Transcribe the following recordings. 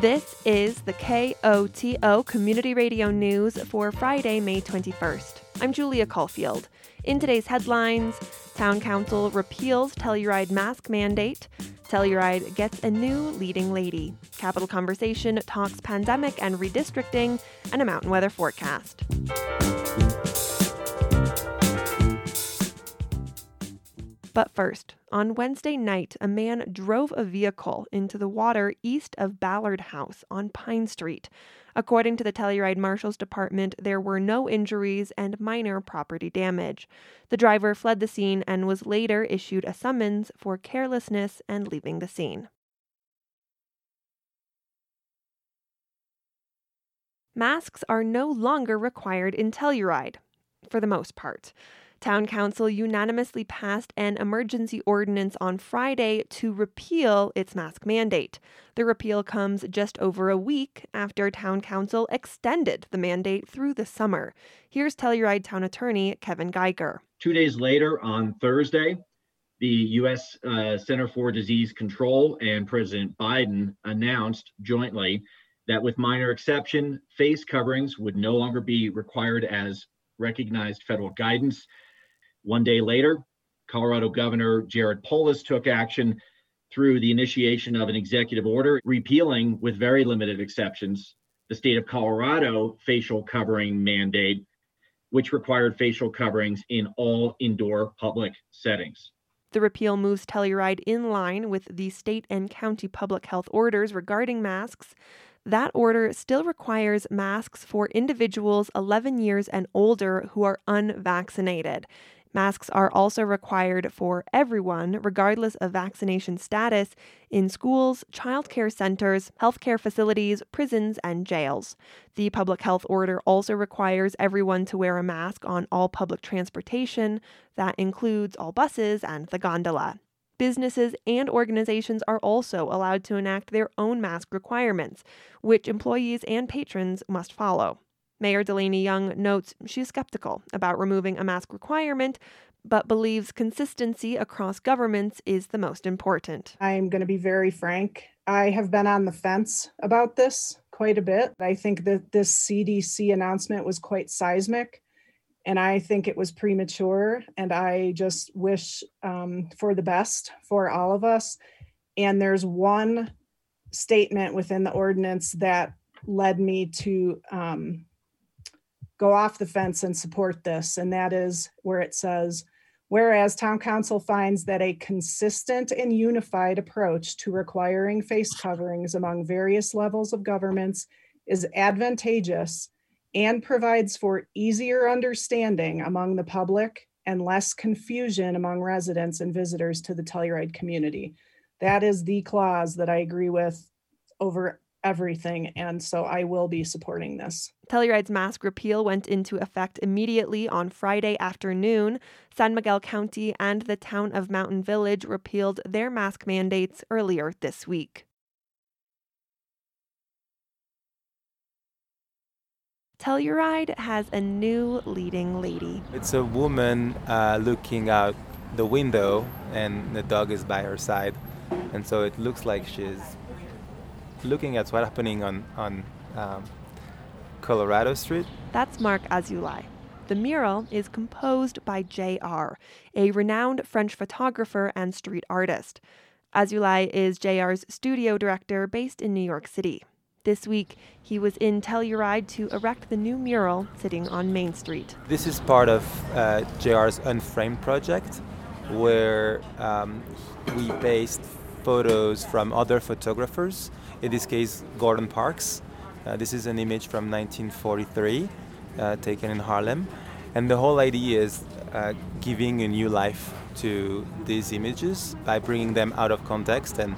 This is the KOTO Community Radio News for Friday, May 21st. I'm Julia Caulfield. In today's headlines, Town Council repeals Telluride mask mandate. Telluride gets a new leading lady. Capital Conversation talks pandemic and redistricting, and a mountain weather forecast. But first, on Wednesday night, a man drove a vehicle into the water east of Ballard House on Pine Street. According to the Telluride Marshal's Department, there were no injuries and minor property damage. The driver fled the scene and was later issued a summons for carelessness and leaving the scene. Masks are no longer required in Telluride, for the most part. Town Council unanimously passed an emergency ordinance on Friday to repeal its mask mandate. The repeal comes just over a week after Town Council extended the mandate through the summer. Here's Telluride Town Attorney Kevin Geiger. Two days later, on Thursday, the U.S. Uh, Center for Disease Control and President Biden announced jointly that, with minor exception, face coverings would no longer be required as recognized federal guidance. One day later, Colorado Governor Jared Polis took action through the initiation of an executive order repealing, with very limited exceptions, the state of Colorado facial covering mandate, which required facial coverings in all indoor public settings. The repeal moves Telluride in line with the state and county public health orders regarding masks. That order still requires masks for individuals 11 years and older who are unvaccinated. Masks are also required for everyone, regardless of vaccination status, in schools, childcare centers, healthcare facilities, prisons, and jails. The public health order also requires everyone to wear a mask on all public transportation. That includes all buses and the gondola. Businesses and organizations are also allowed to enact their own mask requirements, which employees and patrons must follow. Mayor Delaney Young notes she's skeptical about removing a mask requirement, but believes consistency across governments is the most important. I'm going to be very frank. I have been on the fence about this quite a bit. I think that this CDC announcement was quite seismic, and I think it was premature. And I just wish um, for the best for all of us. And there's one statement within the ordinance that led me to um, go off the fence and support this. And that is where it says, Whereas Town Council finds that a consistent and unified approach to requiring face coverings among various levels of governments is advantageous and provides for easier understanding among the public and less confusion among residents and visitors to the Telluride community. That is the clause that I agree with over everything. And so I will be supporting this. Telluride's mask repeal went into effect immediately on Friday afternoon. San Miguel County and the town of Mountain Village repealed their mask mandates earlier this week. Telluride has a new leading lady. It's a woman uh, looking out the window, and the dog is by her side. And so it looks like she's looking at what's happening on, on um, Colorado Street. That's Marc Azoulay. The mural is composed by J.R., a renowned French photographer and street artist. Azoulay is J.R.'s studio director based in New York City. This week, he was in Telluride to erect the new mural sitting on Main Street. This is part of uh, JR's Unframed project, where um, we paste photos from other photographers in this case Gordon Parks. Uh, this is an image from 1943 uh, taken in Harlem. And the whole idea is uh, giving a new life to these images by bringing them out of context and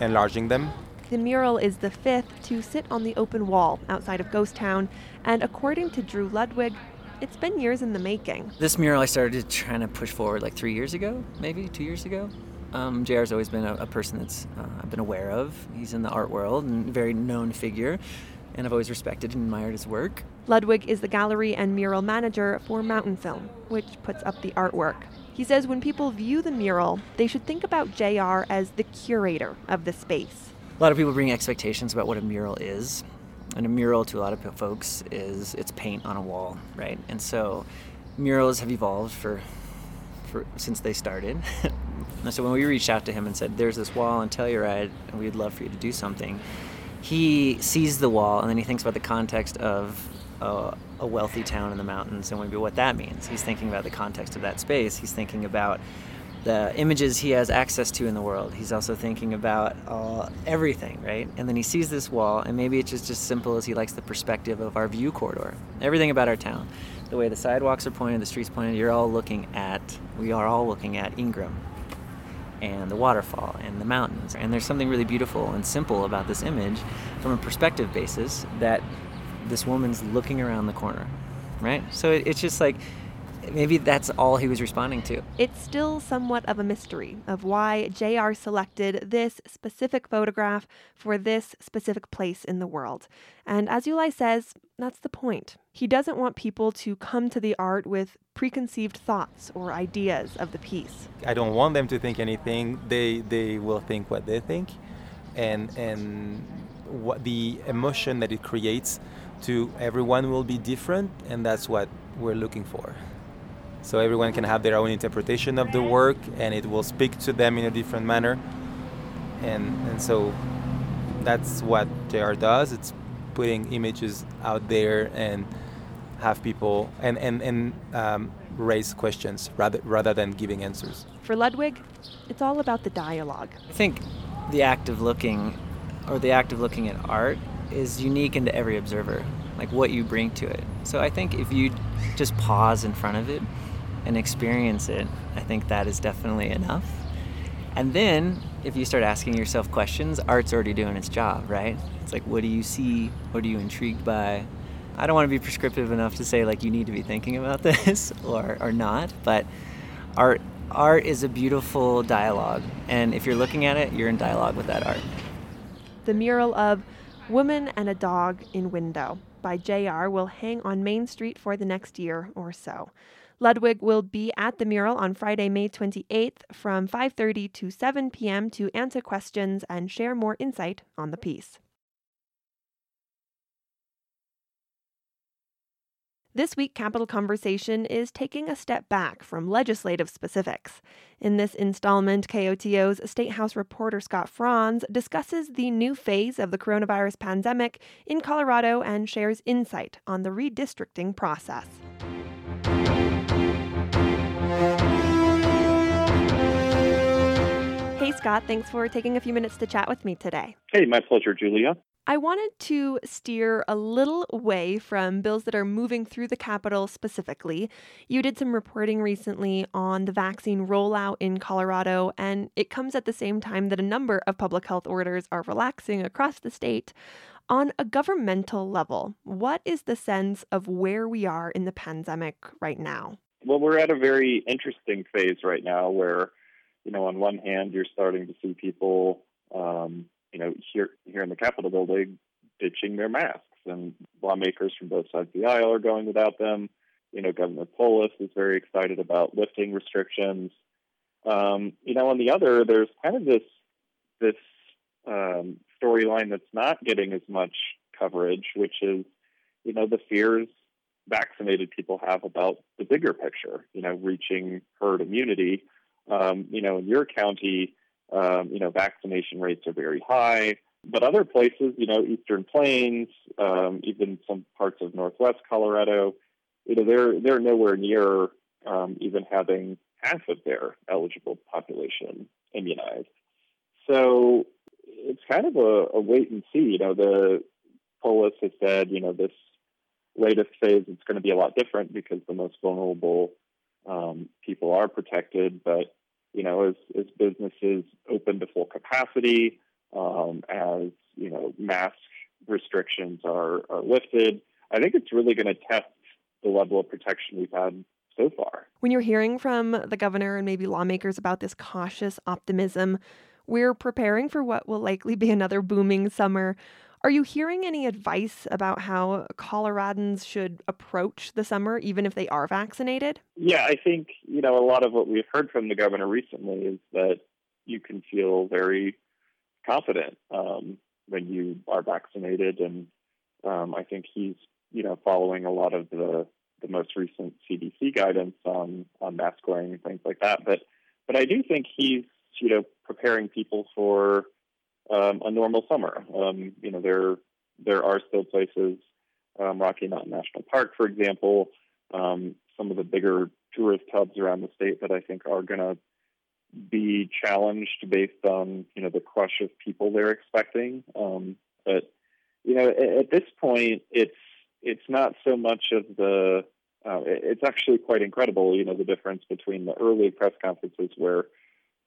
enlarging them. The mural is the fifth to sit on the open wall outside of Ghost Town, and according to Drew Ludwig, it's been years in the making. This mural I started trying to push forward like three years ago, maybe two years ago. Um, JR's always been a, a person that's uh, I've been aware of. He's in the art world and a very known figure, and I've always respected and admired his work. Ludwig is the gallery and mural manager for Mountainfilm, which puts up the artwork. He says when people view the mural, they should think about JR as the curator of the space. a lot of people bring expectations about what a mural is. And a mural to a lot of folks is it's paint on a wall, right? And so murals have evolved for, for since they started. and so when we reached out to him and said, "There's this wall in Telluride, and we'd love for you to do something," he sees the wall and then he thinks about the context of a, a wealthy town in the mountains and maybe what that means. He's thinking about the context of that space. He's thinking about the images he has access to in the world. He's also thinking about uh, everything, right? And then he sees this wall, and maybe it's just as simple as he likes the perspective of our view corridor. Everything about our town, the way the sidewalks are pointed, the streets pointed, you're all looking at, we are all looking at Ingram and the waterfall and the mountains. And there's something really beautiful and simple about this image from a perspective basis that this woman's looking around the corner, right? So it, it's just like maybe that's all he was responding to. It's still somewhat of a mystery of why JR selected this specific photograph for this specific place in the world. And as Uli says, that's the point. He doesn't want people to come to the art with preconceived thoughts or ideas of the piece. I don't want them to think anything. They they will think what they think, and and what the emotion that it creates to everyone will be different, and that's what we're looking for. So everyone can have their own interpretation of the work, and it will speak to them in a different manner. And and so that's what JR does. It's putting images out there and have people and and and um, raise questions rather rather than giving answers. For Ludwig, it's all about the dialogue. I think the act of looking, or the act of looking at art, is unique into every observer, like what you bring to it. So I think if you just pause in front of it and experience it, I think that is definitely enough. And then if you start asking yourself questions, art's already doing its job, right? It's like, what do you see? What are you intrigued by? I don't want to be prescriptive enough to say like you need to be thinking about this or, or not, but art art is a beautiful dialogue, and if you're looking at it, you're in dialogue with that art. The mural of Woman and a Dog in Window by JR will hang on Main Street for the next year or so. Ludwig will be at the mural on Friday, May 28th from 5:30 to 7 p.m. to answer questions and share more insight on the piece. This week, Capital Conversation is taking a step back from legislative specifics. In this installment, KOTO's State House reporter Scott Franz discusses the new phase of the coronavirus pandemic in Colorado and shares insight on the redistricting process. Hey, Scott, thanks for taking a few minutes to chat with me today. Hey, my pleasure, Julia. I wanted to steer a little away from bills that are moving through the Capitol specifically. You did some reporting recently on the vaccine rollout in Colorado, and it comes at the same time that a number of public health orders are relaxing across the state. On a governmental level, what is the sense of where we are in the pandemic right now? Well, we're at a very interesting phase right now where, you know, on one hand, you're starting to see people um, you know, here here in the Capitol building, ditching their masks, and lawmakers from both sides of the aisle are going without them. You know, Governor Polis is very excited about lifting restrictions. Um, you know, on the other, there's kind of this this um, storyline that's not getting as much coverage, which is, you know, the fears vaccinated people have about the bigger picture. You know, reaching herd immunity. Um, you know, in your county, um, you know, vaccination rates are very high. But other places, you know, Eastern Plains, um, even some parts of Northwest Colorado, you know, they're they're nowhere near um, even having half of their eligible population immunized. So it's kind of a, a wait and see. You know, the Polis has said, you know, this latest phase it's going to be a lot different because the most vulnerable um, people are protected, but you know, as, as businesses open to full capacity, um, as, you know, mask restrictions are, are lifted, I think it's really going to test the level of protection we've had so far. When you're hearing from the governor and maybe lawmakers about this cautious optimism, we're preparing for what will likely be another booming summer. Are you hearing any advice about how Coloradans should approach the summer, even if they are vaccinated? Yeah, I think, you know, a lot of what we've heard from the governor recently is that you can feel very confident um, when you are vaccinated, and um, I think he's you know following a lot of the the most recent CDC guidance on on mask wearing and things like that. But but I do think he's you know preparing people for um, a normal summer. Um, you know there there are still places, um, Rocky Mountain National Park, for example, um, some of the bigger tourist hubs around the state that I think are going to be challenged based on you know the crush of people they're expecting. Um, but you know, at, at, this point, it's it's not so much of the. Uh, it's actually quite incredible, you know, the difference between the early press conferences where,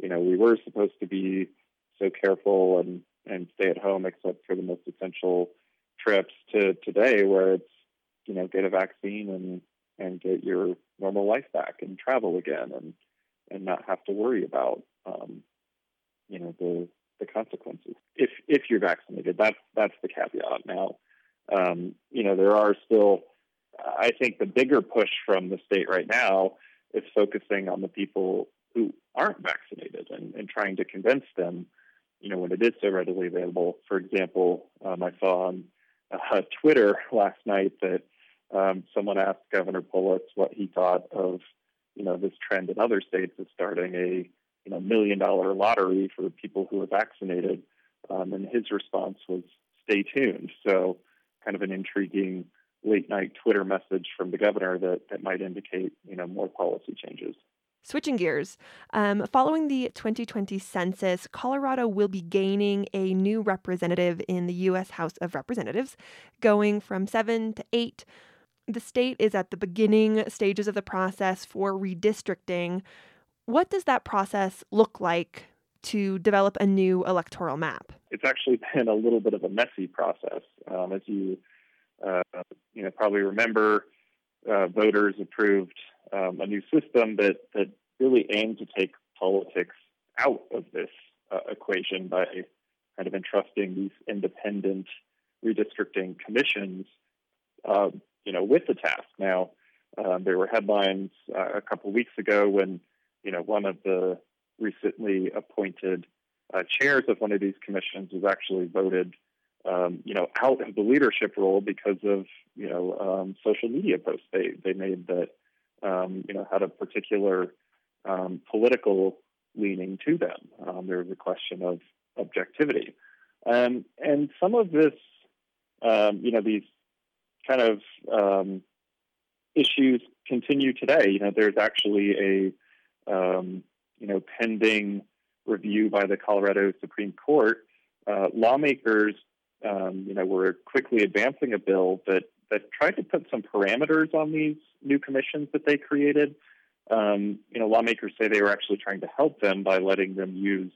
you know, we were supposed to be so careful and and stay at home except for the most essential trips to today where it's you know get a vaccine and and get your normal life back and travel again and and not have to worry about um, you know the the consequences if if you're vaccinated. That's that's the caveat. Now, um, you know there are still. I think the bigger push from the state right now is focusing on the people who aren't vaccinated and, and trying to convince them, you know, when it is so readily available. For example, um, I saw on uh, Twitter last night that um, someone asked Governor Polis what he thought of you know this trend in other states of starting a you know million dollar lottery for people who are vaccinated, um, and his response was "Stay tuned." So, kind of an intriguing late night Twitter message from the governor that that might indicate you know more policy changes. Switching gears, um, following the 2020 census, Colorado will be gaining a new representative in the U.S. House of Representatives, going from seven to eight the state is at the beginning stages of the process for redistricting. What does that process look like to develop a new electoral map? It's actually been a little bit of a messy process. Um, as you uh, you know probably remember, uh, voters approved um, a new system that that really aimed to take politics out of this uh, equation by kind of entrusting these independent redistricting commissions uh, you know, with the task. Now, um, there were headlines uh, a couple weeks ago when, you know, one of the recently appointed uh, chairs of one of these commissions was actually voted, um, you know, out of the leadership role because of, you know, um, social media posts they they made that, um, you know, had a particular um, political leaning to them. Um, there was a question of objectivity, and some of this, you know, these kind of um, issues continue today. You know, there's actually a um, you know pending review by the Colorado Supreme Court. Uh, lawmakers, um, you know, were quickly advancing a bill that that tried to put some parameters on these new commissions that they created. Um, you know, lawmakers say they were actually trying to help them by letting them use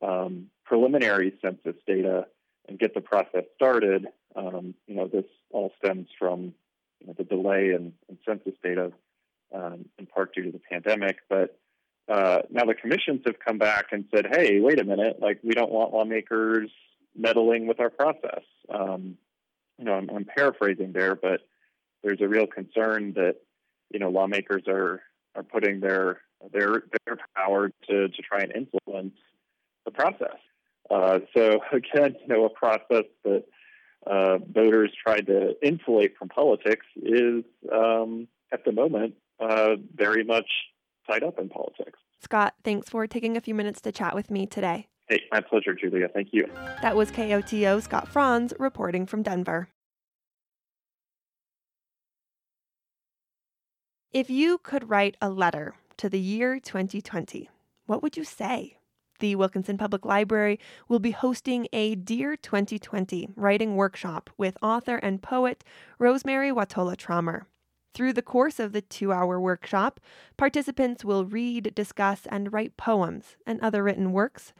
um, preliminary census data and get the process started. Um, you know, this all stems from you know, the delay in, in census data, um, in part due to the pandemic. But uh, now the commissions have come back and said, "Hey, wait a minute! Like, we don't want lawmakers meddling with our process." Um, you know, I'm, I'm paraphrasing there, but there's a real concern that you know lawmakers are are putting their their their power to to try and influence the process. Uh, so again, you know, a process that uh, voters tried to insulate from politics is, um, at the moment, uh, very much tied up in politics. Scott, thanks for taking a few minutes to chat with me today. Hey, my pleasure, Julia. Thank you. That was KOTO Scott Franz reporting from Denver. If you could write a letter to the year 2020, what would you say? the Wilkinson Public Library will be hosting a Dear 2020 writing workshop with author and poet Rosemerry Wahtola Trommer. Through the course of the two hour workshop, participants will read, discuss, and write poems and other written works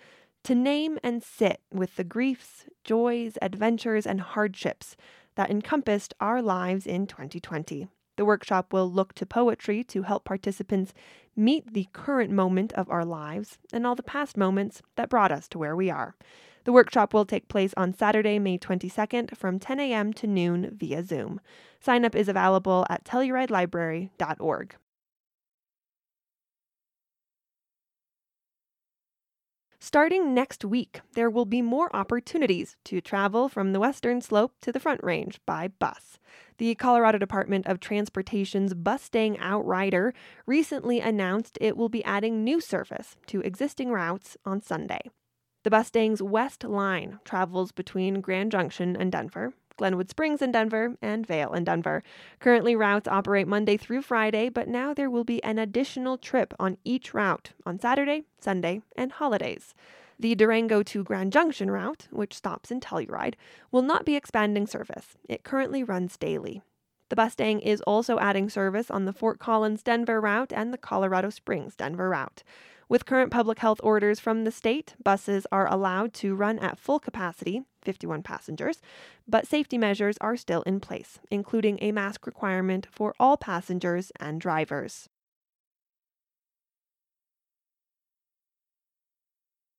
to name and sit with the griefs, joys, adventures, and hardships that encompassed our lives in 2020. The workshop will look to poetry to help participants meet the current moment of our lives and all the past moments that brought us to where we are. The workshop will take place on Saturday, May 22nd from 10 a.m. to noon via Zoom. Sign up is available at tellurideLibrary.org. Starting next week, there will be more opportunities to travel from the western slope to the Front Range by bus. The Colorado Department of Transportation's Bustang Outrider recently announced it will be adding new service to existing routes on Sunday. The Bustang's West Line travels between Grand Junction and Denver, Glenwood Springs in Denver, and Vail in Denver. Currently, routes operate Monday through Friday, but now there will be an additional trip on each route on Saturday, Sunday, and holidays. The Durango to Grand Junction route, which stops in Telluride, will not be expanding service. It currently runs daily. The Bustang is also adding service on the Fort Collins Denver route and the Colorado Springs Denver route. With current public health orders from the state, buses are allowed to run at full capacity, 51 passengers, but safety measures are still in place, including a mask requirement for all passengers and drivers.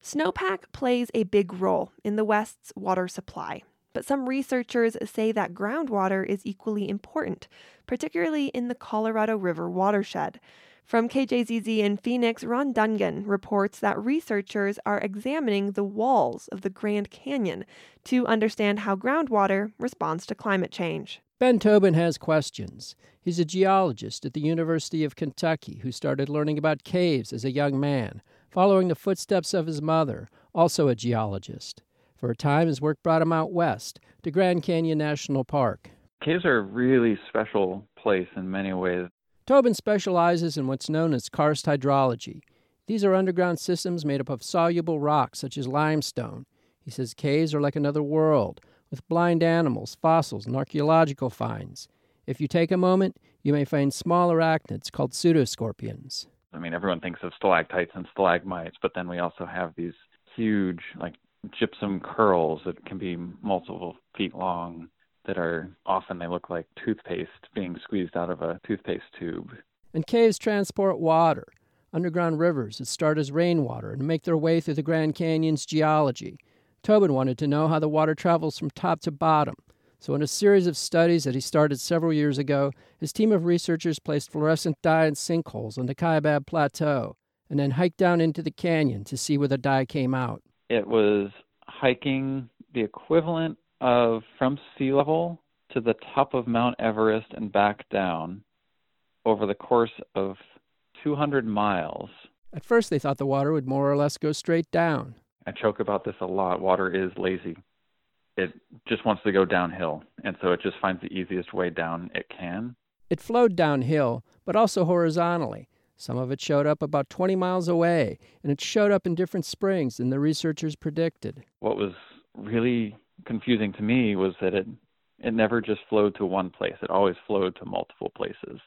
Snowpack plays a big role in the West's water supply, but some researchers say that groundwater is equally important, particularly in the Colorado River watershed. From KJZZ in Phoenix, Ron Dungan reports that researchers are examining the walls of the Grand Canyon to understand how groundwater responds to climate change. Ben Tobin has questions. He's a geologist at the University of Kentucky who started learning about caves as a young man following the footsteps of his mother, also a geologist. For a time, his work brought him out west to Grand Canyon National Park. Caves are a really special place in many ways. Tobin specializes in what's known as karst hydrology. These are underground systems made up of soluble rocks such as limestone. He says caves are like another world, with blind animals, fossils, and archaeological finds. If you take a moment, you may find small arachnids called pseudoscorpions. I mean, everyone thinks of stalactites and stalagmites, but then we also have these huge, like gypsum curls that can be multiple feet long that are often they look like toothpaste being squeezed out of a toothpaste tube. And caves transport water, underground rivers that start as rainwater and make their way through the Grand Canyon's geology. Tobin wanted to know how the water travels from top to bottom, so, in a series of studies that he started several years ago, his team of researchers placed fluorescent dye in sinkholes on the Kaibab Plateau and then hiked down into the canyon to see where the dye came out. It was hiking the equivalent of from sea level to the top of Mount Everest and back down over the course of 200 miles. At first, they thought the water would more or less go straight down. I joke about this a lot. Water is lazy it just wants to go downhill. And so it just finds the easiest way down it can. It flowed downhill, but also horizontally. Some of it showed up about 20 miles away, and it showed up in different springs than the researchers predicted. What was really confusing to me was that it it never just flowed to one place. It always flowed to multiple places.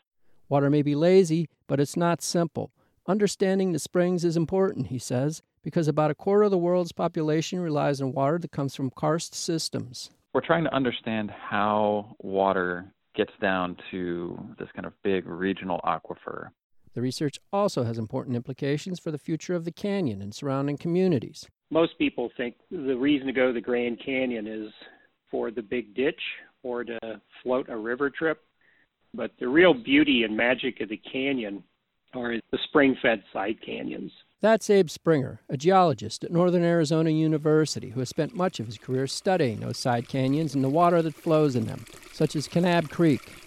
Water may be lazy, but it's not simple. Understanding the springs is important, he says because about a quarter of the world's population relies on water that comes from karst systems. We're trying to understand how water gets down to this kind of big regional aquifer. The research also has important implications for the future of the canyon and surrounding communities. Most people think the reason to go to the Grand Canyon is for the big ditch or to float a river trip. But the real beauty and magic of the canyon are the spring fed side canyons. That's Abe Springer, a geologist at Northern Arizona University who has spent much of his career studying those side canyons and the water that flows in them, such as Kanab Creek.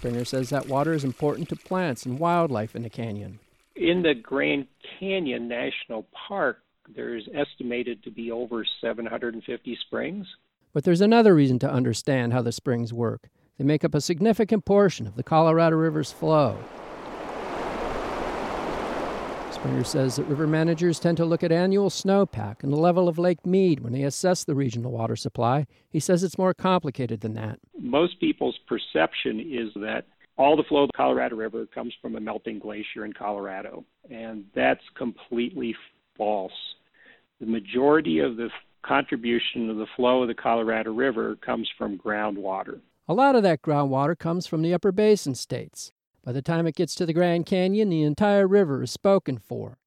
Springer says that water is important to plants and wildlife in the canyon. In the Grand Canyon National Park, there's estimated to be over 750 springs. But there's another reason to understand how the springs work. They make up a significant portion of the Colorado River's flow. Springer says that river managers tend to look at annual snowpack and the level of Lake Mead when they assess the regional water supply. He says it's more complicated than that. Most people's perception is that all the flow of the Colorado River comes from a melting glacier in Colorado, and that's completely false. The majority of the contribution of the flow of the Colorado River comes from groundwater. A lot of that groundwater comes from the upper basin states. By the time it gets to the Grand Canyon, the entire river is spoken for.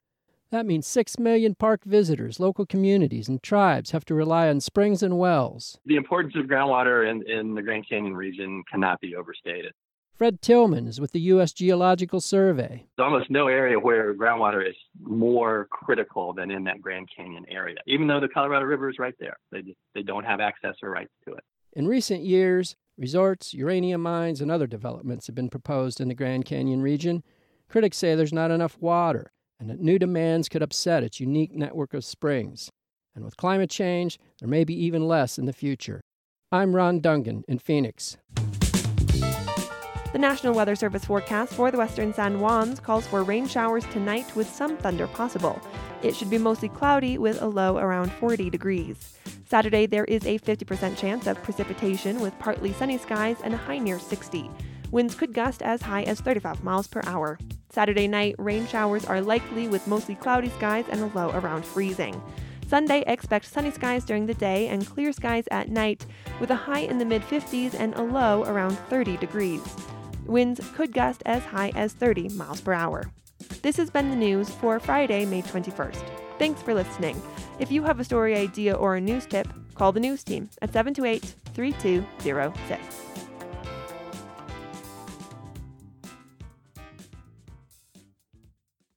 That means 6 million park visitors, local communities, and tribes have to rely on springs and wells. The importance of groundwater in, in the Grand Canyon region cannot be overstated. Fred Tillman is with the U.S. Geological Survey. There's almost no area where groundwater is more critical than in that Grand Canyon area, even though the Colorado River is right there. They, just, they don't have access or rights to it. In recent years, resorts, uranium mines, and other developments have been proposed in the Grand Canyon region. Critics say there's not enough water and that new demands could upset its unique network of springs. And with climate change, there may be even less in the future. I'm Ron Dungan in Phoenix. The National Weather Service forecast for the western San Juans calls for rain showers tonight with some thunder possible. It should be mostly cloudy with a low around 40 degrees. Saturday, there is a 50% chance of precipitation with partly sunny skies and a high near 60. Winds could gust as high as 35 miles per hour. Saturday night, rain showers are likely with mostly cloudy skies and a low around freezing. Sunday, expect sunny skies during the day and clear skies at night, with a high in the mid 50s and a low around 30 degrees. Winds could gust as high as 30 miles per hour. This has been the news for Friday, May 21st. Thanks for listening. If you have a story idea or a news tip, call the news team at 728 3206.